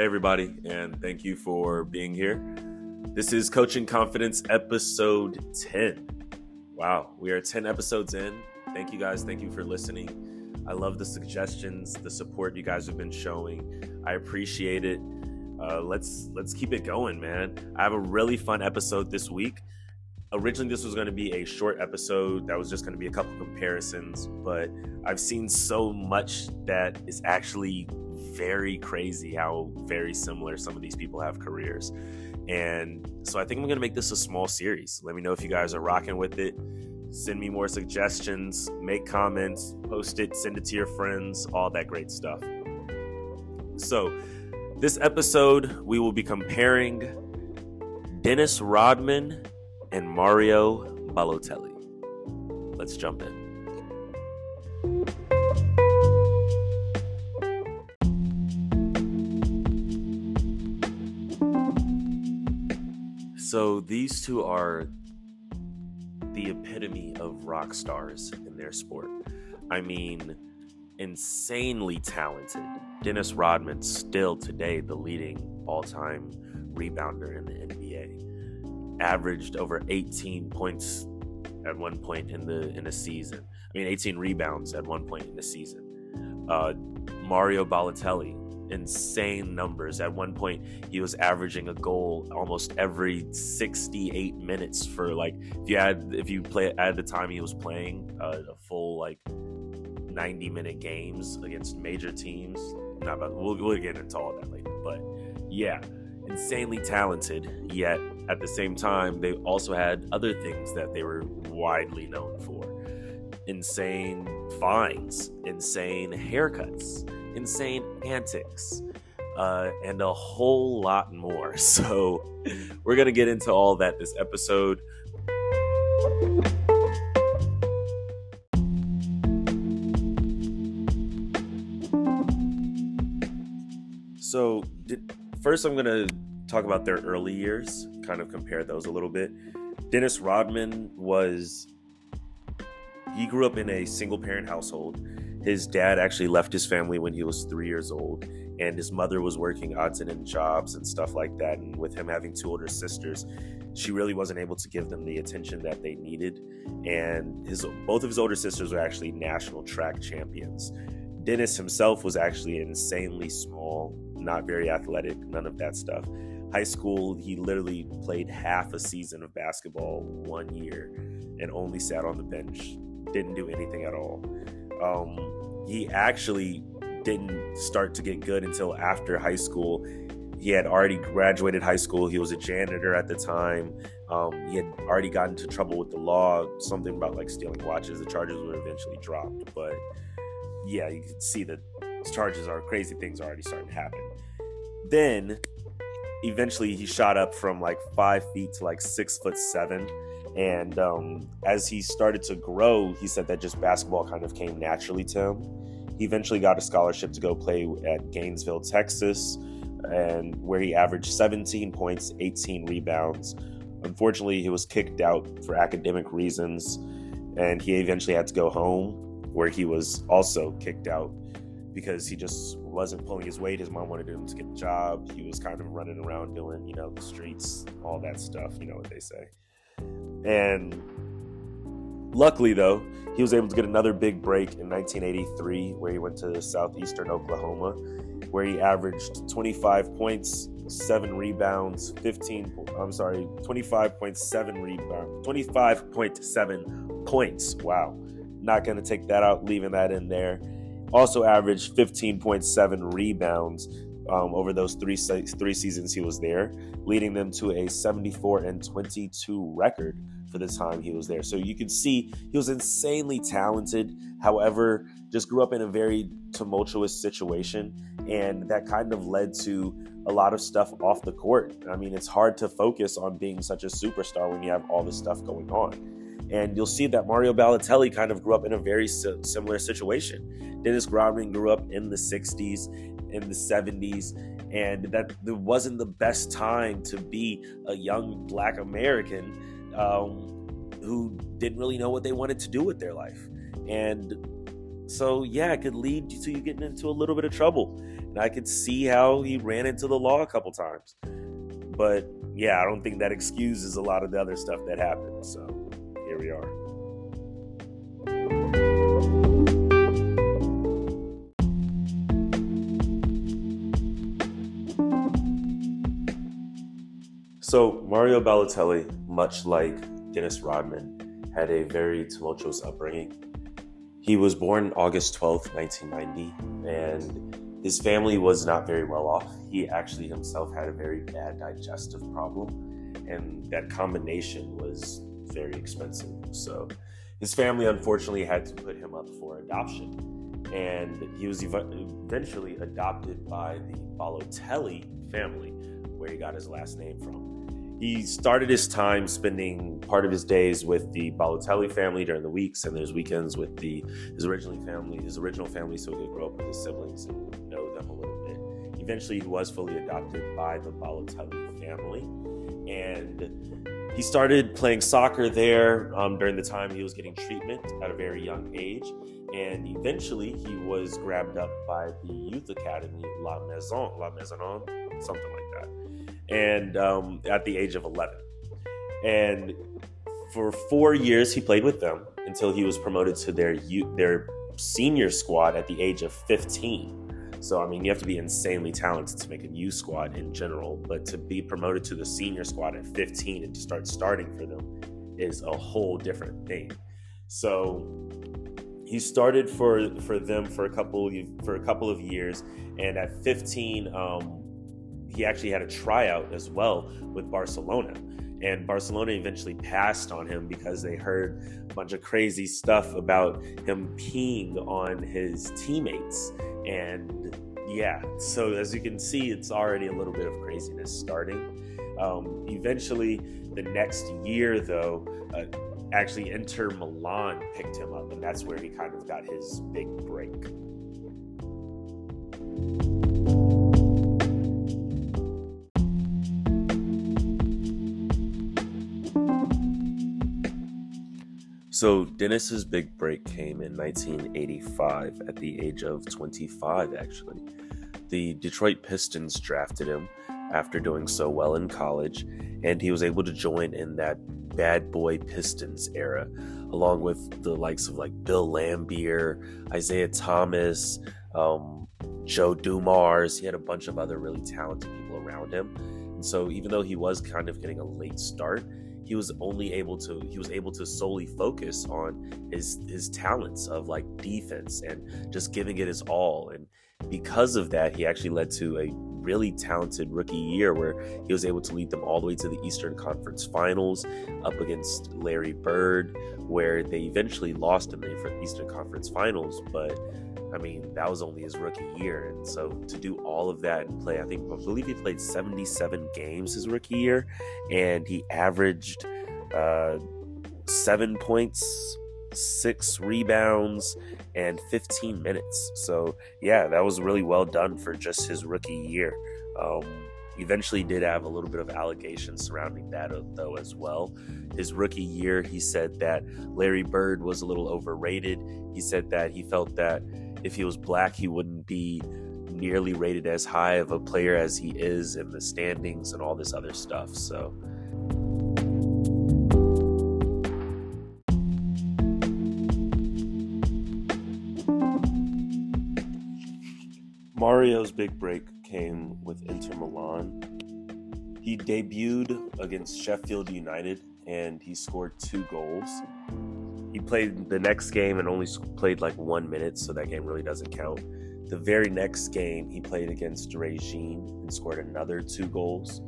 Hey, everybody, and thank you for being here. This is Coaching Confidence episode 10. Wow, we are 10 episodes in. Thank you guys. Thank you for listening. I love the suggestions, the support you guys have been showing. I appreciate it. Uh, let's let's keep it going, man. I have a really fun episode this week. Originally, this was going to be a short episode that was just going to be a couple comparisons, but I've seen so much that is actually very crazy how very similar some of these people have careers. And so I think I'm going to make this a small series. Let me know if you guys are rocking with it. Send me more suggestions, make comments, post it, send it to your friends, all that great stuff. So, this episode, we will be comparing Dennis Rodman and Mario Balotelli. Let's jump in. So these two are the epitome of rock stars in their sport. I mean, insanely talented. Dennis Rodman still today the leading all-time rebounder in the NBA. Averaged over 18 points at one point in the in a season. I mean 18 rebounds at one point in the season. Uh, Mario Balotelli insane numbers. At one point, he was averaging a goal almost every 68 minutes for like if you had if you play at the time he was playing uh, a full like 90 minute games against major teams. Not about, we'll, we'll get into all that later, but yeah, insanely talented. Yet at the same time, they also had other things that they were widely known for insane fines, insane haircuts insane antics, uh, and a whole lot more. So, we're going to get into all that this episode. So, did, first, I'm going to talk about their early years, kind of compare those a little bit. Dennis Rodman was, he grew up in a single parent household his dad actually left his family when he was three years old, and his mother was working odds and end jobs and stuff like that. And with him having two older sisters, she really wasn't able to give them the attention that they needed. And his both of his older sisters were actually national track champions. Dennis himself was actually insanely small, not very athletic, none of that stuff. High school, he literally played half a season of basketball one year and only sat on the bench, didn't do anything at all. Um, he actually didn't start to get good until after high school. He had already graduated high school. He was a janitor at the time. Um, he had already gotten into trouble with the law, something about like stealing watches. The charges were eventually dropped, but yeah, you can see that charges are crazy things are already starting to happen. Then eventually he shot up from like five feet to like six foot seven and um, as he started to grow, he said that just basketball kind of came naturally to him. He eventually got a scholarship to go play at Gainesville, Texas, and where he averaged 17 points, 18 rebounds. Unfortunately, he was kicked out for academic reasons, and he eventually had to go home, where he was also kicked out because he just wasn't pulling his weight. His mom wanted him to get a job. He was kind of running around doing, you know, the streets, all that stuff. You know what they say. And luckily, though, he was able to get another big break in 1983, where he went to southeastern Oklahoma, where he averaged 25 points, seven rebounds, 15. I'm sorry, 25.7 rebounds, 25.7 points. Wow, not going to take that out, leaving that in there. Also averaged 15.7 rebounds um, over those three three seasons he was there, leading them to a 74 and 22 record for the time he was there. So you can see he was insanely talented. However, just grew up in a very tumultuous situation, and that kind of led to a lot of stuff off the court. I mean, it's hard to focus on being such a superstar when you have all this stuff going on. And you'll see that Mario Balotelli kind of grew up in a very similar situation. Dennis Rodman grew up in the 60s in the 70s and that it wasn't the best time to be a young black american um, who didn't really know what they wanted to do with their life and so yeah, it could lead to you getting into a little bit of trouble. And I could see how he ran into the law a couple times. But yeah, I don't think that excuses a lot of the other stuff that happened. So here we are. So Mario Balotelli, much like Dennis Rodman, had a very tumultuous upbringing. He was born August 12, 1990, and his family was not very well off. He actually himself had a very bad digestive problem, and that combination was very expensive. So his family unfortunately had to put him up for adoption, and he was eventually adopted by the Balotelli family, where he got his last name from he started his time spending part of his days with the Balotelli family during the weeks, and there's weekends with the his original family, his original family, so he could grow up with his siblings and know them a little bit. Eventually, he was fully adopted by the Balotelli family, and he started playing soccer there um, during the time he was getting treatment at a very young age. And eventually, he was grabbed up by the youth academy La Maison, La Maison, something like and um, at the age of 11. And for four years, he played with them until he was promoted to their their senior squad at the age of 15. So, I mean, you have to be insanely talented to make a U squad in general, but to be promoted to the senior squad at 15 and to start starting for them is a whole different thing. So, he started for for them for a couple for a couple of years, and at 15, um, he actually had a tryout as well with Barcelona. And Barcelona eventually passed on him because they heard a bunch of crazy stuff about him peeing on his teammates. And yeah, so as you can see, it's already a little bit of craziness starting. Um, eventually, the next year, though, uh, actually Inter Milan picked him up, and that's where he kind of got his big break. So Dennis's big break came in 1985 at the age of 25 actually. The Detroit Pistons drafted him after doing so well in college and he was able to join in that bad boy Pistons era along with the likes of like Bill Laimbeer, Isiah Thomas, um, Joe Dumars. He had a bunch of other really talented people around him. And so even though he was kind of getting a late start, he was only able to he was able to solely focus on his his talents of like defense and just giving it his all. And because of that he actually led to a really talented rookie year where he was able to lead them all the way to the Eastern Conference Finals up against Larry Bird where they eventually lost in the Eastern Conference Finals. But I mean, that was only his rookie year. And so to do all of that and play, I think, I believe he played 77 games his rookie year, and he averaged uh, seven points, six rebounds, and 15 minutes. So, yeah, that was really well done for just his rookie year. Um, eventually did have a little bit of allegations surrounding that though as well his rookie year he said that larry bird was a little overrated he said that he felt that if he was black, he wouldn't be nearly rated as high of a player as he is in the standings and all this other stuff. So. Mario's big break came with Inter Milan. He debuted against Sheffield United and he scored two goals he played the next game and only played like one minute, so that game really doesn't count. The very next game, he played against Reggina and scored another two goals.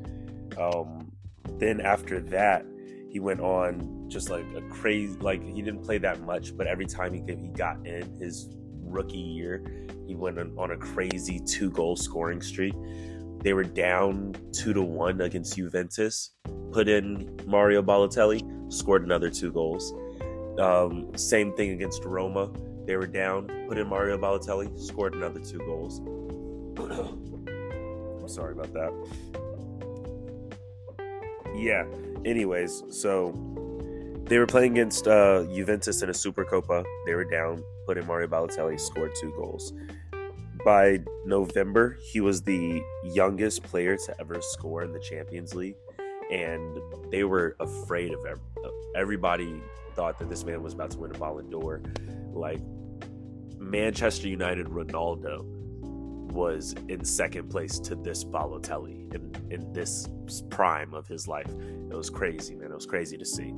Um, then after that, he went on just like a crazy, like he didn't play that much, but every time he he got in his rookie year, he went on a crazy two goal scoring streak. They were down two to one against Juventus. Put in Mario Balotelli, scored another two goals. Um, same thing against Roma. They were down, put in Mario Balotelli, scored another two goals. I'm sorry about that. Yeah, anyways, so they were playing against uh, Juventus in a Supercoppa. They were down, put in Mario Balotelli scored two goals. By November, he was the youngest player to ever score in the Champions League, and they were afraid of everybody. Thought that this man was about to win a Ballon d'Or. Like Manchester United, Ronaldo was in second place to this Balotelli in, in this prime of his life. It was crazy, man. It was crazy to see.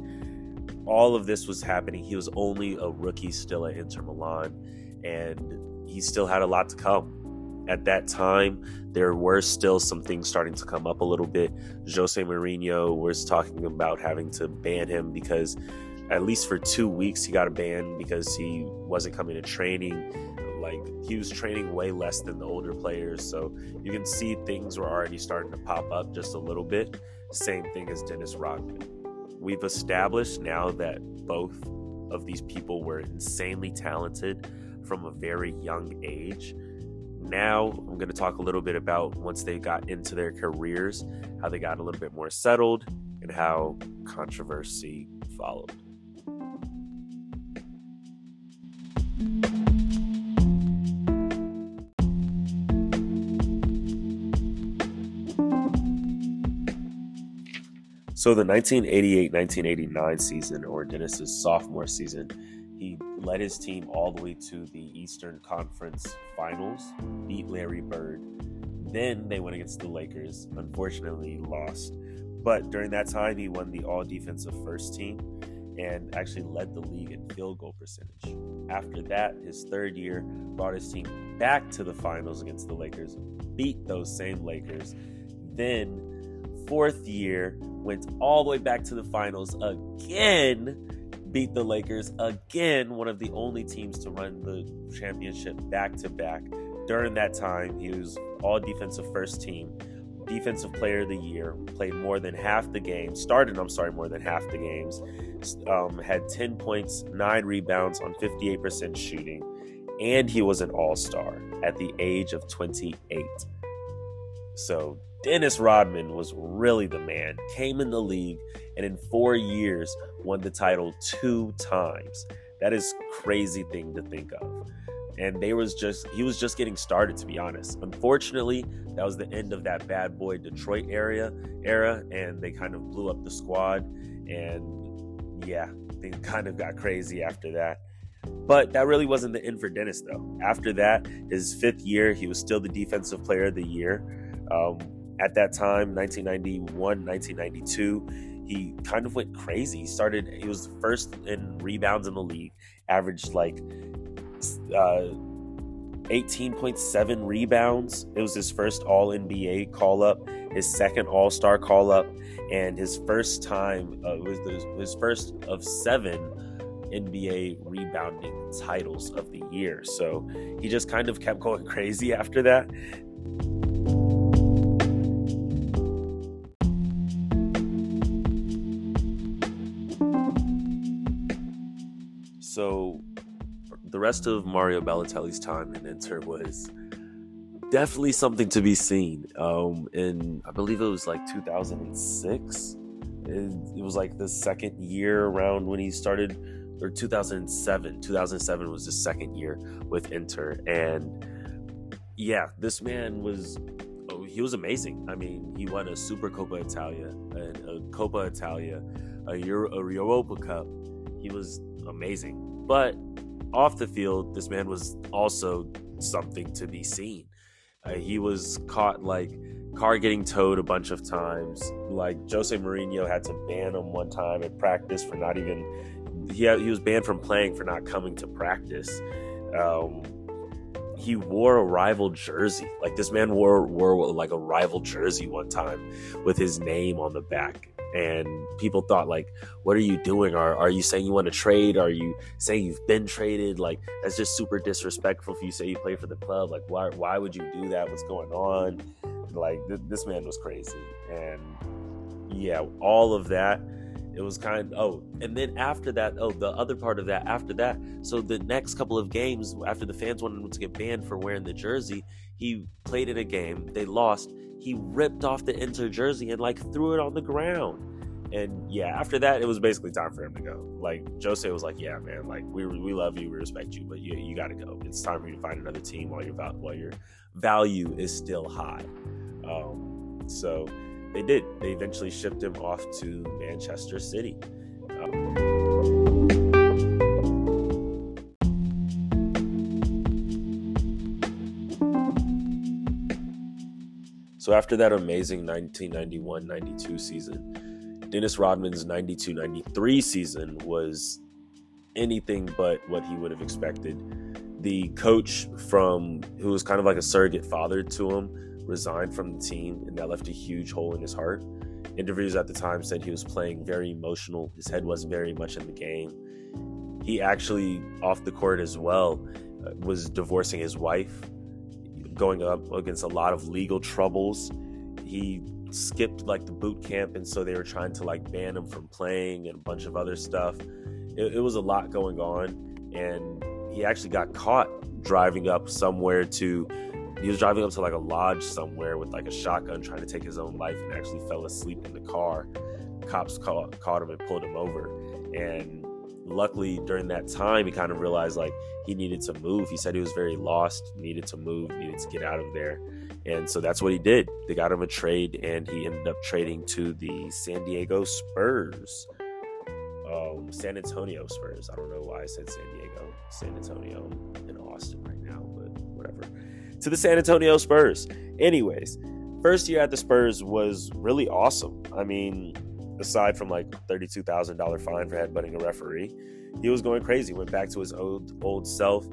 All of this was happening. He was only a rookie still at Inter Milan, and he still had a lot to come. At that time, there were still some things starting to come up a little bit. Jose Mourinho was talking about having to ban him because, at least for two weeks, he got a ban because he wasn't coming to training like he was training way less than the older players, so you can see things were already starting to pop up just a little bit. Same thing as Dennis Rodman. We've established now that both of these people were insanely talented from a very young age. Now, I'm going to talk a little bit about once they got into their careers, how they got a little bit more settled, and how controversy followed. So the 1988-1989 season, or Dennis's sophomore season, he led his team all the way to the Eastern Conference Finals, beat Larry Bird. Then they went against the Lakers, unfortunately lost. But during that time, he won the All Defensive First Team and actually led the league in field goal percentage. After that, his third year brought his team back to the finals against the Lakers, beat those same Lakers. Then, fourth year, went all the way back to the finals again, beat the Lakers again, one of the only teams to run the championship back to back. During that time, he was all defensive first team, defensive player of the year, played more than half the games, started, I'm sorry, more than half the games, um, had 10 points, 9 rebounds on 58% shooting, and he was an all star at the age of 28. So Dennis Rodman was really the man. Came in the league and in four years won the title two times. That is crazy thing to think of. And they was just he was just getting started to be honest. Unfortunately, that was the end of that bad boy Detroit area era and they kind of blew up the squad and yeah, things kind of got crazy after that. But that really wasn't the end for Dennis though. After that, his fifth year, he was still the defensive player of the year. Um, at that time, 1991, 1992, he kind of went crazy. He started, he was first in rebounds in the league, averaged like uh, 18.7 rebounds. It was his first All NBA call up, his second All Star call up, and his first time, uh, was his first of seven NBA rebounding titles of the year. So he just kind of kept going crazy after that. So the rest of Mario Balotelli's time in Inter was definitely something to be seen. Um, in I believe it was like 2006. It, it was like the second year around when he started, or 2007. 2007 was the second year with Inter, and yeah, this man was oh, he was amazing. I mean, he won a Super Coppa Italia, a, a Coppa Italia, a Euro, a Europa Cup. He was amazing. But off the field, this man was also something to be seen. Uh, he was caught like car getting towed a bunch of times. Like Jose Mourinho had to ban him one time at practice for not even. He he was banned from playing for not coming to practice. Um, he wore a rival jersey. Like this man wore wore like a rival jersey one time with his name on the back and people thought like what are you doing? Are, are you saying you want to trade? Are you saying you've been traded? Like that's just super disrespectful if you say you play for the club. Like why why would you do that? What's going on? Like th- this man was crazy. And yeah all of that it was kind of oh and then after that oh the other part of that after that so the next couple of games after the fans wanted him to get banned for wearing the jersey he played in a game they lost he ripped off the Inter jersey and like threw it on the ground. And yeah, after that, it was basically time for him to go. Like Jose was like, "Yeah, man, like we we love you, we respect you, but you you got to go. It's time for you to find another team while your while your value is still high." Um, so they did. They eventually shipped him off to Manchester City. Um, So after that amazing 1991-92 season, Dennis Rodman's 92-93 season was anything but what he would have expected. The coach from who was kind of like a surrogate father to him resigned from the team and that left a huge hole in his heart. Interviews at the time said he was playing very emotional. His head wasn't very much in the game. He actually off the court as well uh, was divorcing his wife going up against a lot of legal troubles. He skipped like the boot camp, and so they were trying to like ban him from playing and a bunch of other stuff. It, it was a lot going on, and he actually got caught driving up somewhere to. He was driving up to like a lodge somewhere with like a shotgun, trying to take his own life, and actually fell asleep in the car. Cops caught, caught him and pulled him over, and luckily during that time he kind of realized like he needed to move. He said he was very lost needed to move needed to get out of there. And so that's what he did. They got him a trade and he ended up trading to the san diego spurs. Um, san antonio spurs. I don't know why i said san diego. San antonio in austin right now but whatever to the san antonio spurs anyways first year at the spurs was really awesome i mean aside from like $32,000 fine for headbutting a referee, he was going crazy. Went back to his old old self,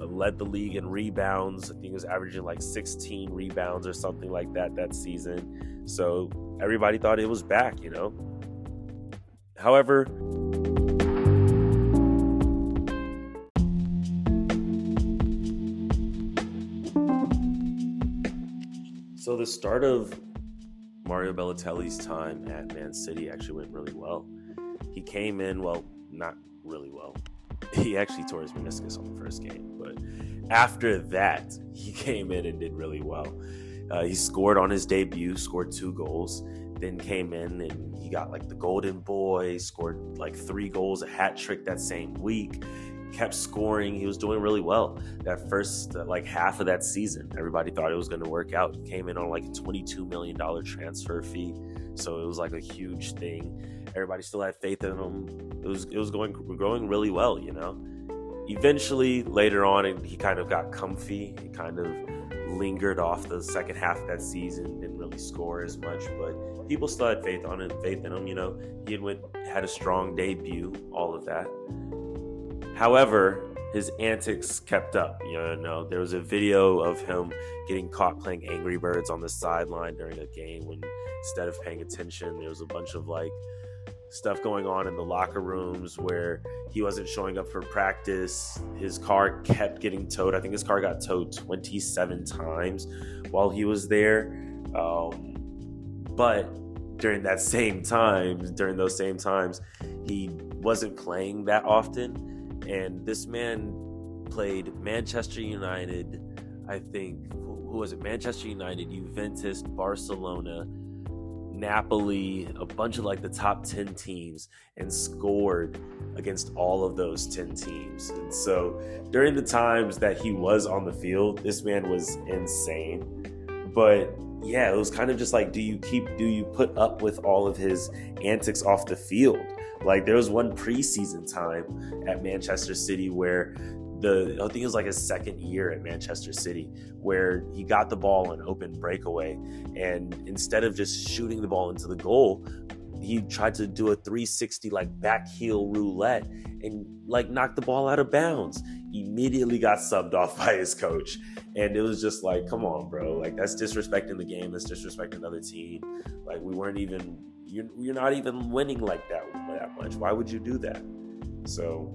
uh, led the league in rebounds. I think he was averaging like 16 rebounds or something like that that season. So everybody thought it was back, you know. However, so the start of Mario Balotelli's time at Man City actually went really well. He came in, well, not really well. He actually tore his meniscus on the first game, but after that, he came in and did really well. Uh, he scored on his debut, scored two goals, then came in and he got like the Golden Boy, scored like three goals, a hat trick that same week kept scoring. He was doing really well. That first uh, like half of that season, everybody thought it was going to work out. He came in on like a $22 million transfer fee. So it was like a huge thing. Everybody still had faith in him. It was it was going growing really well, you know. Eventually, later on, he kind of got comfy. He kind of lingered off the second half of that season. Didn't really score as much, but people still had faith on him, faith in him. You know, he had went had a strong debut, all of that. However, his antics kept up. You know, there was a video of him getting caught playing Angry Birds on the sideline during a game when instead of paying attention, there was a bunch of like stuff going on in the locker rooms where he wasn't showing up for practice. His car kept getting towed. I think his car got towed 27 times while he was there. Um, but during that same time, during those same times, he wasn't playing that often and this man played Manchester United, I think, who was it? Manchester United, Juventus, Barcelona, Napoli, a bunch of like the top 10 teams, and scored against all of those 10 teams. And so during the times that he was on the field, this man was insane. But yeah, it was kind of just like, do you keep, do you put up with all of his antics off the field? Like there was one preseason time at Manchester City where the I think it was like his second year at Manchester City where he got the ball on open breakaway and instead of just shooting the ball into the goal, he tried to do a 360 like back heel roulette and like knocked the ball out of bounds. Immediately got subbed off by his coach. And it was just like, come on, bro. Like that's disrespecting the game. That's disrespecting another team. Like we weren't even you're, you're not even winning like that that much. Why would you do that? So,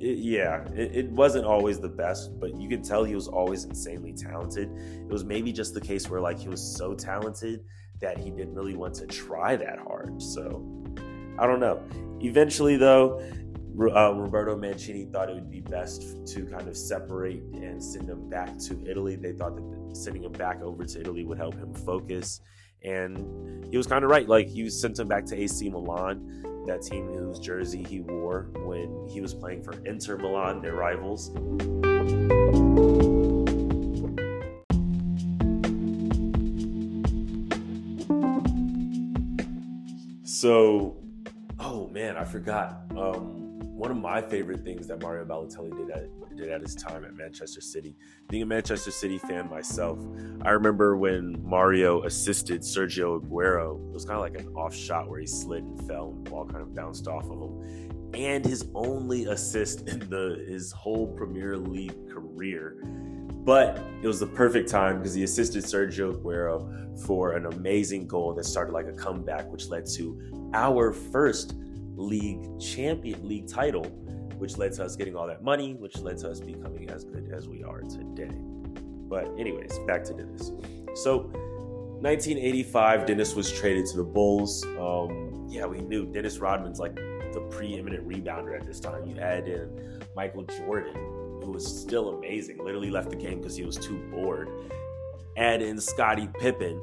it, yeah, it, it, wasn't always the best, but you could tell he was always insanely talented. It was maybe just the case where like he was so talented that he didn't really want to try that hard. So, I don't know. Eventually, though, uh, Roberto Mancini thought it would be best to kind of separate and send him back to Italy. They thought that sending him back over to Italy would help him focus And he was kind of right. Like, you sent him back to AC Milan, that team whose jersey he wore when he was playing for Inter Milan, their rivals. So, oh man, I forgot. Um, one of my favorite things that Mario Balotelli did at, did at his time at Manchester City. Being a Manchester City fan myself, I remember when Mario assisted Sergio Aguero. It was kind of like an off shot where he slid and fell, and the ball kind of bounced off of him. And his only assist in the his whole Premier League career. But it was the perfect time because he assisted Sergio Aguero for an amazing goal that started like a comeback, which led to our first league champion league title, which led to us getting all that money, which led to us becoming as good as we are today. But, anyways, back to Dennis. So, 1985, Dennis was traded to the Bulls. Um, yeah, we knew Dennis Rodman's like the preeminent rebounder at this time. You add in Michael Jordan, who was still amazing, literally left the game because he was too bored. Add in Scottie Pippen,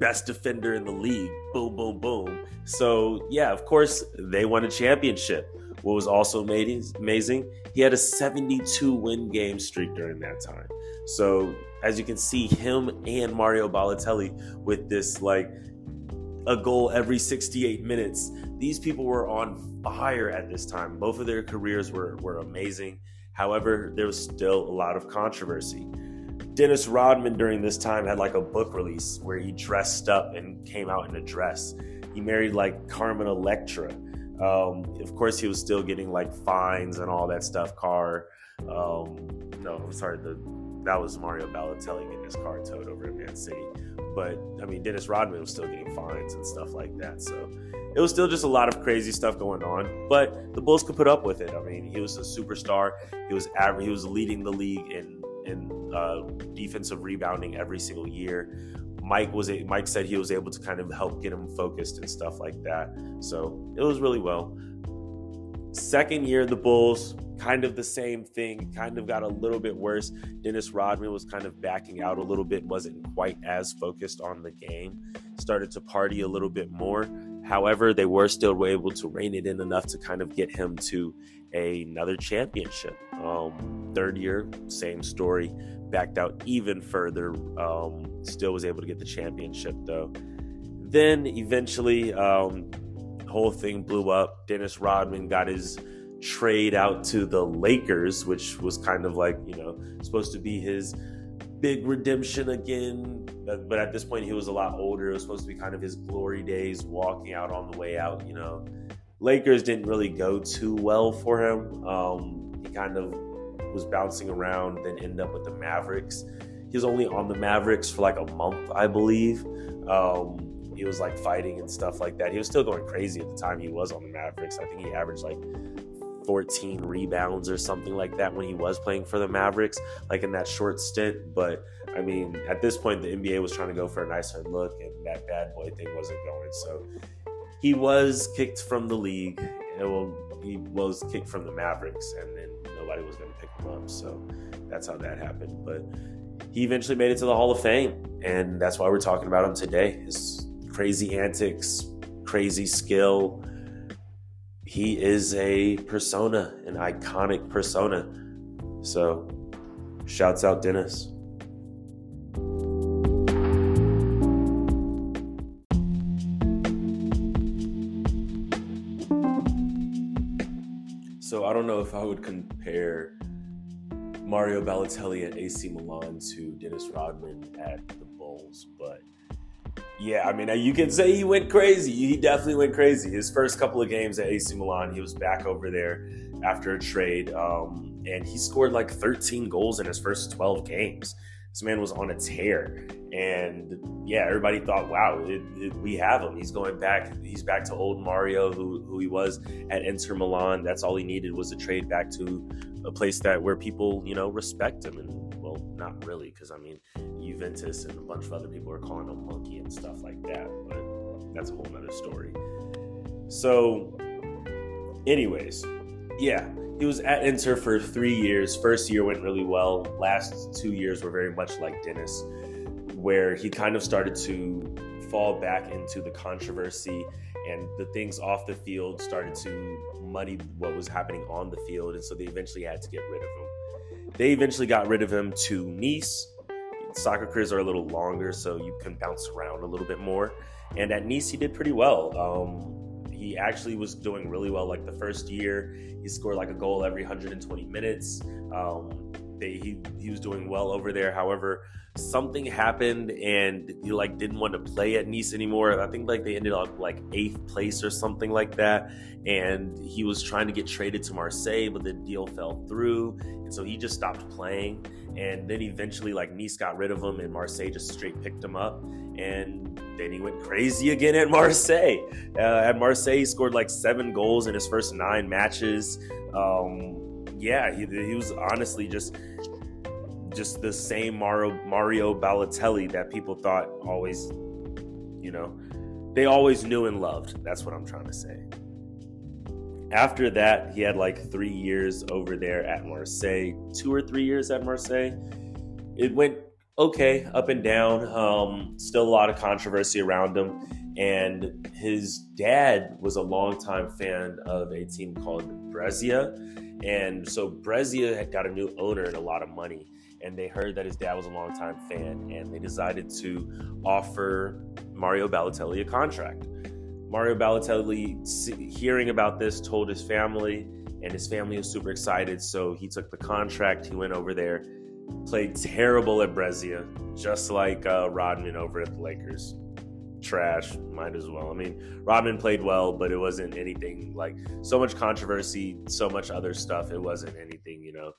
best defender in the league. Boom, boom, boom. So, yeah, of course, they won a championship. What was also amazing, he had a 72 win game streak during that time. So, as you can see, him and Mario Balotelli with this like a goal every 68 minutes. These people were on fire at this time. Both of their careers were, were amazing. However, there was still a lot of controversy. Dennis Rodman during this time had like a book release where he dressed up and came out in a dress. He married like Carmen Electra. Um, of course, he was still getting like fines and all that stuff. Car, um, no, I'm sorry, the that was Mario Balotelli getting his car towed over in Man City. But I mean, Dennis Rodman was still getting fines and stuff like that. So it was still just a lot of crazy stuff going on. But the Bulls could put up with it. I mean, he was a superstar. He was average. He was leading the league in in uh, defensive rebounding every single year. Mike was a, Mike said he was able to kind of help get him focused and stuff like that. So it was really well. Second year, the Bulls kind of the same thing, kind of got a little bit worse. Dennis Rodman was kind of backing out a little bit, wasn't quite as focused on the game, started to party a little bit more. However, they were still able to rein it in enough to kind of get him to another championship. Um, third year, same story, backed out even further. Um, still was able to get the championship though. Then eventually, um, whole thing blew up. Dennis Rodman got his trade out to the Lakers, which was kind of like you know supposed to be his big redemption again. But, but at this point, he was a lot older. It was supposed to be kind of his glory days, walking out on the way out. You know, Lakers didn't really go too well for him. Um, he kind of was bouncing around, then ended up with the Mavericks. He was only on the Mavericks for like a month, I believe. Um, he was like fighting and stuff like that. He was still going crazy at the time he was on the Mavericks. I think he averaged like 14 rebounds or something like that when he was playing for the Mavericks, like in that short stint. But I mean, at this point, the NBA was trying to go for a nicer look, and that bad boy thing wasn't going. So he was kicked from the league. Well, he was kicked from the Mavericks, and then nobody was going to pick him up. So that's how that happened. But he eventually made it to the Hall of Fame, and that's why we're talking about him today. His crazy antics, crazy skill he is a persona, an iconic persona. So, shouts out Dennis. So, I don't know if I would compare Mario Balotelli at AC Milan to Dennis Rodman at the Bulls, but yeah, I mean, you can say he went crazy. He definitely went crazy. His first couple of games at AC Milan, he was back over there after a trade, um, and he scored like 13 goals in his first 12 games. This man was on a tear, and yeah, everybody thought, "Wow, it, it, we have him. He's going back. He's back to old Mario, who who he was at Inter Milan. That's all he needed was a trade back to a place that where people, you know, respect him and not really, because I mean, Juventus and a bunch of other people are calling him monkey and stuff like that, but that's a whole nother story. So, anyways, yeah, he was at Inter for three years. First year went really well. Last two years were very much like Dennis, where he kind of started to fall back into the controversy and the things off the field started to muddy what was happening on the field. And so they eventually had to get rid of him. They eventually got rid of him to Nice. Soccer careers are a little longer, so you can bounce around a little bit more. And at Nice, he did pretty well. Um, he actually was doing really well. Like the first year, he scored like a goal every 120 minutes. Um, they, he he was doing well over there. However, something happened and he like didn't want to play at Nice anymore. I think like they ended up like eighth place or something like that. And he was trying to get traded to Marseille, but the deal fell through, and so he just stopped playing. And then eventually, like Nice got rid of him, and Marseille just straight picked him up. And then he went crazy again at Marseille. Uh, at Marseille, he scored like seven goals in his first nine matches. Um, yeah, he, he was honestly just just the same Mario Mario Balotelli that people thought always, you know, they always knew and loved. That's what I'm trying to say. After that, he had like three years over there at Marseille, two or three years at Marseille. It went okay, up and down. Um, still a lot of controversy around him. And his dad was a longtime fan of a team called Brescia. And so Brescia had got a new owner and a lot of money and they heard that his dad was a longtime fan, and they decided to offer Mario Balotelli a contract. Mario Balotelli, hearing about this, told his family, and his family was super excited. So he took the contract. He went over there, played terrible at Brescia, just like uh, Rodman over at the Lakers. Trash, might as well. I mean, Rodman played well, but it wasn't anything like so much controversy, so much other stuff. It wasn't anything, you know,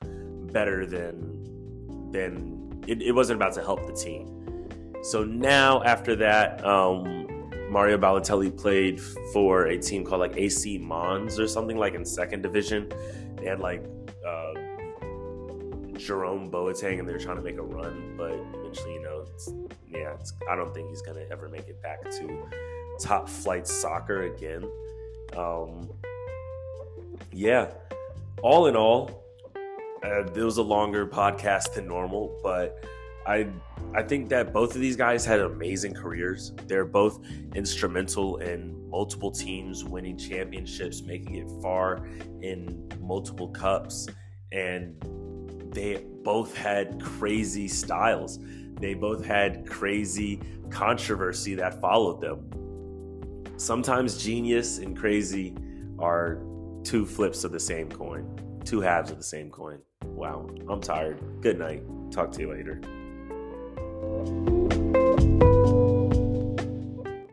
better than than it, it wasn't about to help the team. So now after that, um, Mario Balotelli played for a team called like AC Mons or something like in second division. They had like uh, Jerome Boateng and they're trying to make a run, but eventually, you know, it's, yeah, it's, I don't think he's gonna ever make it back to top flight soccer again. Um, yeah, all in all, uh, it was a longer podcast than normal, but I I think that both of these guys had amazing careers. They're both instrumental in multiple teams winning championships, making it far in multiple cups, and they both had crazy styles. They both had crazy controversy that followed them. Sometimes genius and crazy are two flips of the same coin, two halves of the same coin. Wow, I'm tired. Good night. Talk to you later.